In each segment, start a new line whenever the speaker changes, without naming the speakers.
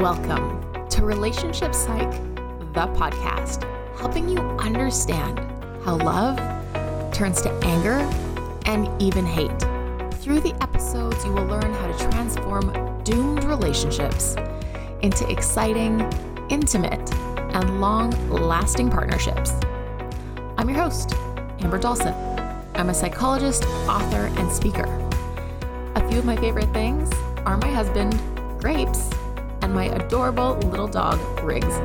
Welcome to Relationship Psych, the podcast, helping you understand how love turns to anger and even hate. Through the episodes, you will learn how to transform doomed relationships into exciting, intimate, and long lasting partnerships. I'm your host, Amber Dawson. I'm a psychologist, author, and speaker. A few of my favorite things are my husband, Grapes, and my adorable little dog, Riggs.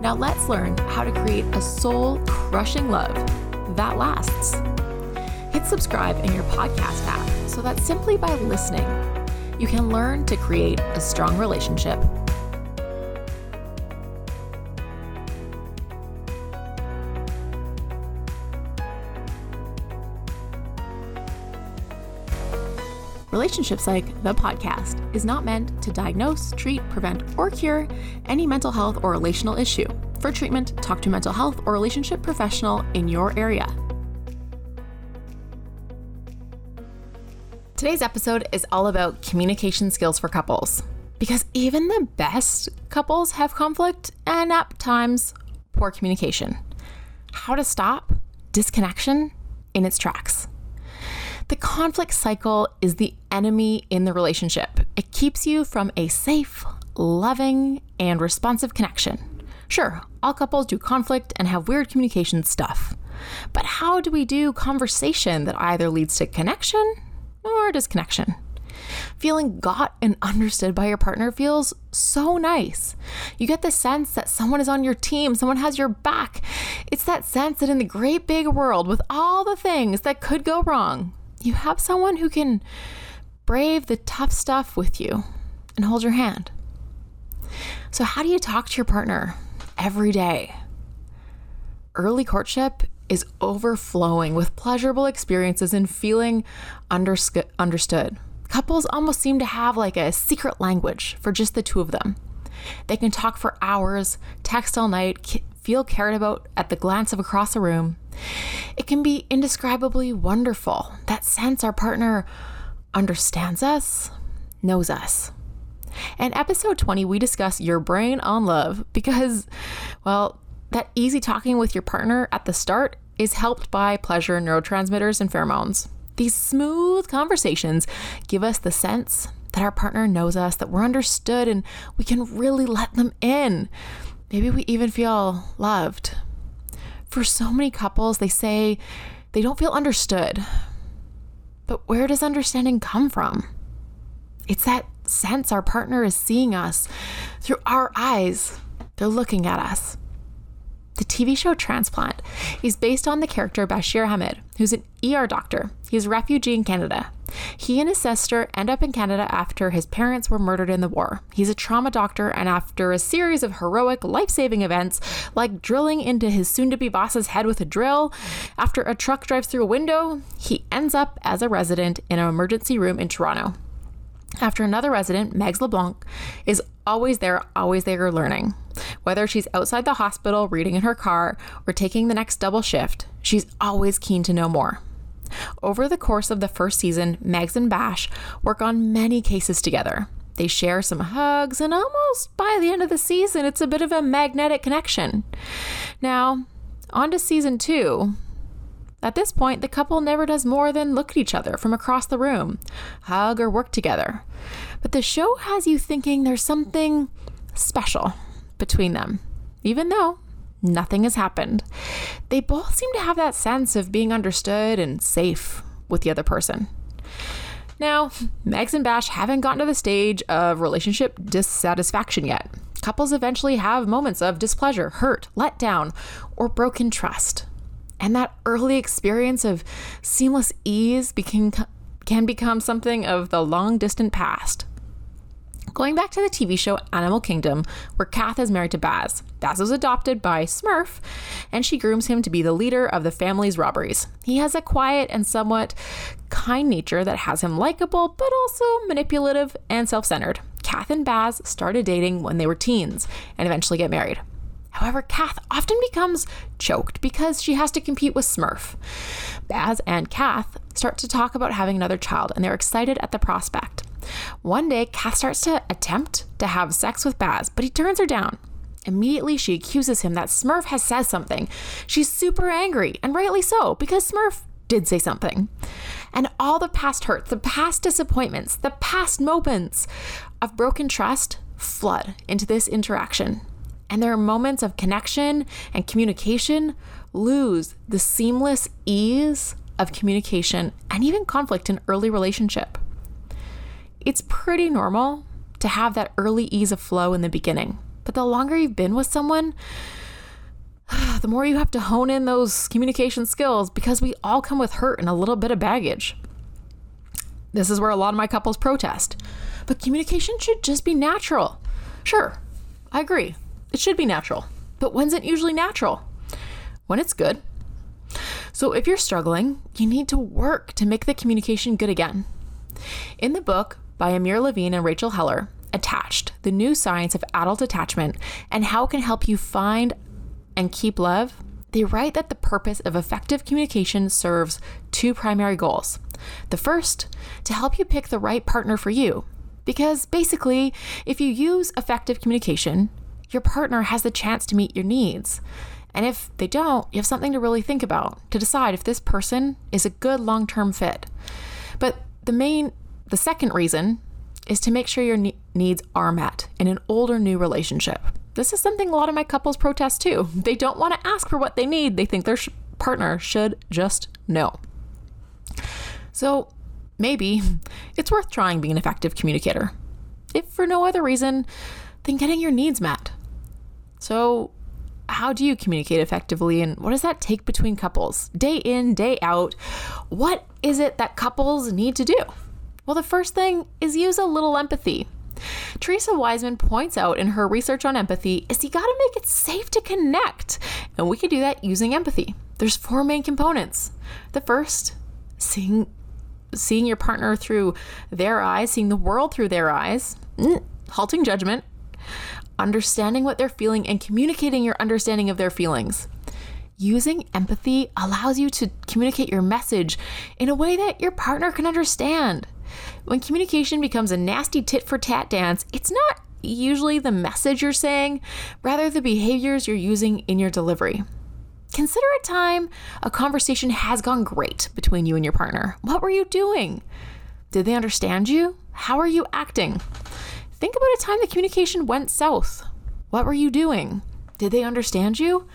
Now let's learn how to create a soul crushing love that lasts. Hit subscribe in your podcast app so that simply by listening, you can learn to create a strong relationship Relationship Psych, the podcast, is not meant to diagnose, treat, prevent, or cure any mental health or relational issue. For treatment, talk to a mental health or relationship professional in your area. Today's episode is all about communication skills for couples. Because even the best couples have conflict and at times poor communication. How to stop disconnection in its tracks. The conflict cycle is the enemy in the relationship. It keeps you from a safe, loving, and responsive connection. Sure, all couples do conflict and have weird communication stuff. But how do we do conversation that either leads to connection or disconnection? Feeling got and understood by your partner feels so nice. You get the sense that someone is on your team, someone has your back. It's that sense that in the great big world, with all the things that could go wrong, you have someone who can brave the tough stuff with you and hold your hand. So, how do you talk to your partner every day? Early courtship is overflowing with pleasurable experiences and feeling understood. Couples almost seem to have like a secret language for just the two of them. They can talk for hours, text all night, feel cared about at the glance of across a room. It can be indescribably wonderful, that sense our partner understands us, knows us. In episode 20, we discuss your brain on love because, well, that easy talking with your partner at the start is helped by pleasure neurotransmitters and pheromones. These smooth conversations give us the sense that our partner knows us, that we're understood, and we can really let them in. Maybe we even feel loved for so many couples, they say they don't feel understood. But where does understanding come from? It's that sense our partner is seeing us through our eyes. They're looking at us. The TV show Transplant is based on the character Bashir Ahmed, who's an ER doctor. He's a refugee in Canada. He and his sister end up in Canada after his parents were murdered in the war. He's a trauma doctor, and after a series of heroic, life saving events, like drilling into his soon to be boss's head with a drill, after a truck drives through a window, he ends up as a resident in an emergency room in Toronto. After another resident, Mags LeBlanc, is always there, always there learning. Whether she's outside the hospital, reading in her car, or taking the next double shift, she's always keen to know more. Over the course of the first season, Mags and Bash work on many cases together. They share some hugs, and almost by the end of the season, it's a bit of a magnetic connection. Now, on to season two. At this point, the couple never does more than look at each other from across the room, hug, or work together. But the show has you thinking there's something special between them, even though nothing has happened. They both seem to have that sense of being understood and safe with the other person. Now, Mags and Bash haven't gotten to the stage of relationship dissatisfaction yet. Couples eventually have moments of displeasure, hurt, letdown, or broken trust. And that early experience of seamless ease became, can become something of the long distant past. Going back to the TV show Animal Kingdom, where Kath is married to Baz. Baz was adopted by Smurf, and she grooms him to be the leader of the family's robberies. He has a quiet and somewhat kind nature that has him likable, but also manipulative and self centered. Kath and Baz started dating when they were teens and eventually get married. However, Kath often becomes choked because she has to compete with Smurf. Baz and Kath start to talk about having another child, and they're excited at the prospect. One day, Kath starts to attempt to have sex with Baz, but he turns her down. Immediately, she accuses him that Smurf has said something. She's super angry, and rightly so, because Smurf did say something. And all the past hurts, the past disappointments, the past moments of broken trust flood into this interaction. And there are moments of connection and communication lose the seamless ease of communication and even conflict in early relationship. It's pretty normal to have that early ease of flow in the beginning. But the longer you've been with someone, the more you have to hone in those communication skills because we all come with hurt and a little bit of baggage. This is where a lot of my couples protest. But communication should just be natural. Sure, I agree. It should be natural. But when's it usually natural? When it's good. So if you're struggling, you need to work to make the communication good again. In the book by Amir Levine and Rachel Heller, Attached The New Science of Adult Attachment and How It Can Help You Find and Keep Love, they write that the purpose of effective communication serves two primary goals. The first, to help you pick the right partner for you. Because basically, if you use effective communication, your partner has the chance to meet your needs. And if they don't, you have something to really think about to decide if this person is a good long term fit. But the main, the second reason is to make sure your ne- needs are met in an old or new relationship. This is something a lot of my couples protest too. They don't want to ask for what they need, they think their sh- partner should just know. So maybe it's worth trying being an effective communicator, if for no other reason than getting your needs met. So, how do you communicate effectively and what does that take between couples? Day in, day out, what is it that couples need to do? Well, the first thing is use a little empathy. Teresa Wiseman points out in her research on empathy is you got to make it safe to connect. And we can do that using empathy. There's four main components. The first, seeing seeing your partner through their eyes, seeing the world through their eyes, mm, halting judgment, understanding what they're feeling and communicating your understanding of their feelings. Using empathy allows you to communicate your message in a way that your partner can understand. When communication becomes a nasty tit for tat dance, it's not usually the message you're saying, rather, the behaviors you're using in your delivery. Consider a time a conversation has gone great between you and your partner. What were you doing? Did they understand you? How are you acting? Think about a time the communication went south. What were you doing? Did they understand you?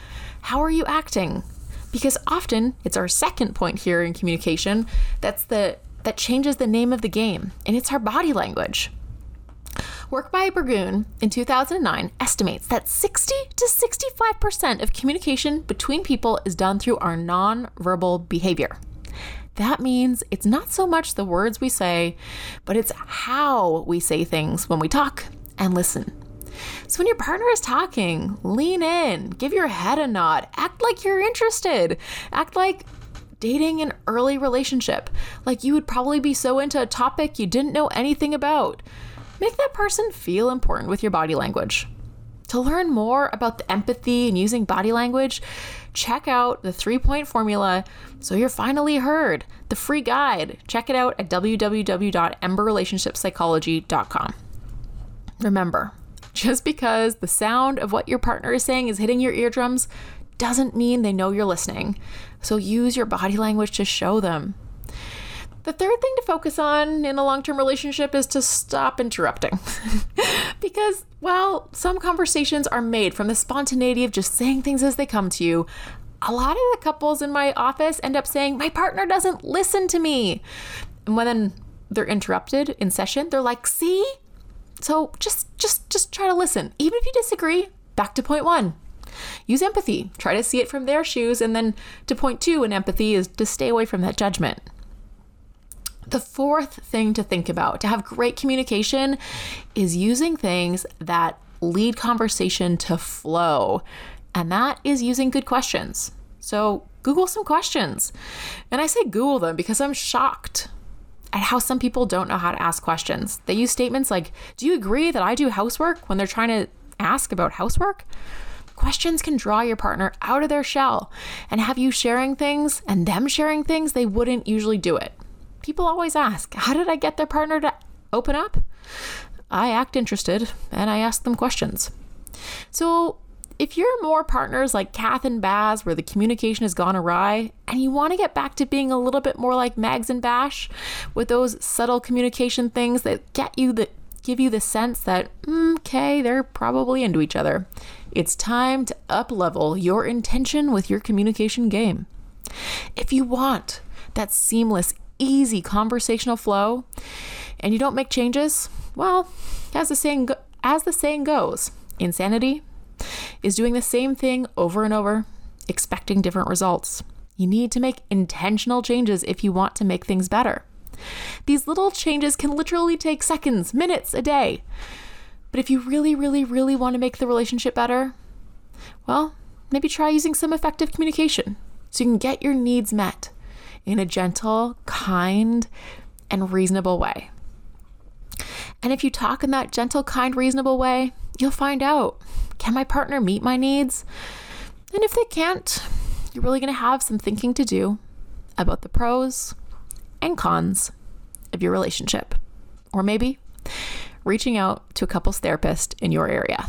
How are you acting? Because often it's our second point here in communication that's the that changes the name of the game, and it's our body language. Work by Burgoon in 2009 estimates that 60 to 65% of communication between people is done through our nonverbal behavior. That means it's not so much the words we say, but it's how we say things when we talk and listen. So when your partner is talking, lean in, give your head a nod, act like you're interested, act like dating an early relationship, like you would probably be so into a topic you didn't know anything about. Make that person feel important with your body language. To learn more about the empathy and using body language, check out the three point formula so you're finally heard. The free guide. Check it out at www.emberrelationshipsychology.com. Remember, just because the sound of what your partner is saying is hitting your eardrums doesn't mean they know you're listening. So use your body language to show them. The third thing to focus on in a long term relationship is to stop interrupting. because, while some conversations are made from the spontaneity of just saying things as they come to you, a lot of the couples in my office end up saying, My partner doesn't listen to me. And when they're interrupted in session, they're like, See? So just just just try to listen. Even if you disagree, back to point one. Use empathy. Try to see it from their shoes. And then to point two in empathy is to stay away from that judgment. The fourth thing to think about to have great communication is using things that lead conversation to flow, and that is using good questions. So, Google some questions. And I say Google them because I'm shocked at how some people don't know how to ask questions. They use statements like, Do you agree that I do housework when they're trying to ask about housework? Questions can draw your partner out of their shell. And have you sharing things and them sharing things they wouldn't usually do it. People always ask, how did I get their partner to open up, I act interested and I ask them questions. So, if you're more partners like Kath and Baz, where the communication has gone awry, and you want to get back to being a little bit more like Mags and Bash, with those subtle communication things that get you the give you the sense that mm, okay, they're probably into each other. It's time to up level your intention with your communication game. If you want that seamless, easy conversational flow, and you don't make changes, well, as the saying go- as the saying goes, insanity is doing the same thing over and over, expecting different results. You need to make intentional changes if you want to make things better. These little changes can literally take seconds, minutes, a day. But if you really, really, really want to make the relationship better, well, maybe try using some effective communication so you can get your needs met in a gentle, kind, and reasonable way. And if you talk in that gentle, kind, reasonable way, you'll find out can my partner meet my needs? And if they can't, you're really going to have some thinking to do about the pros and cons of your relationship. Or maybe reaching out to a couples therapist in your area.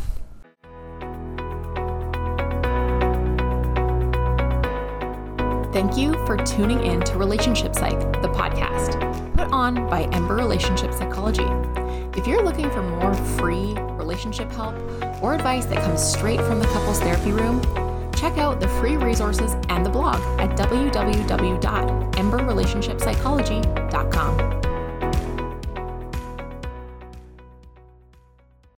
Thank you for tuning in to Relationship Psych, the podcast, put on by Ember Relationship Psychology. If you're looking for more free relationship help or advice that comes straight from the couples therapy room, check out the free resources and the blog at www.emberrelationshipsychology.com.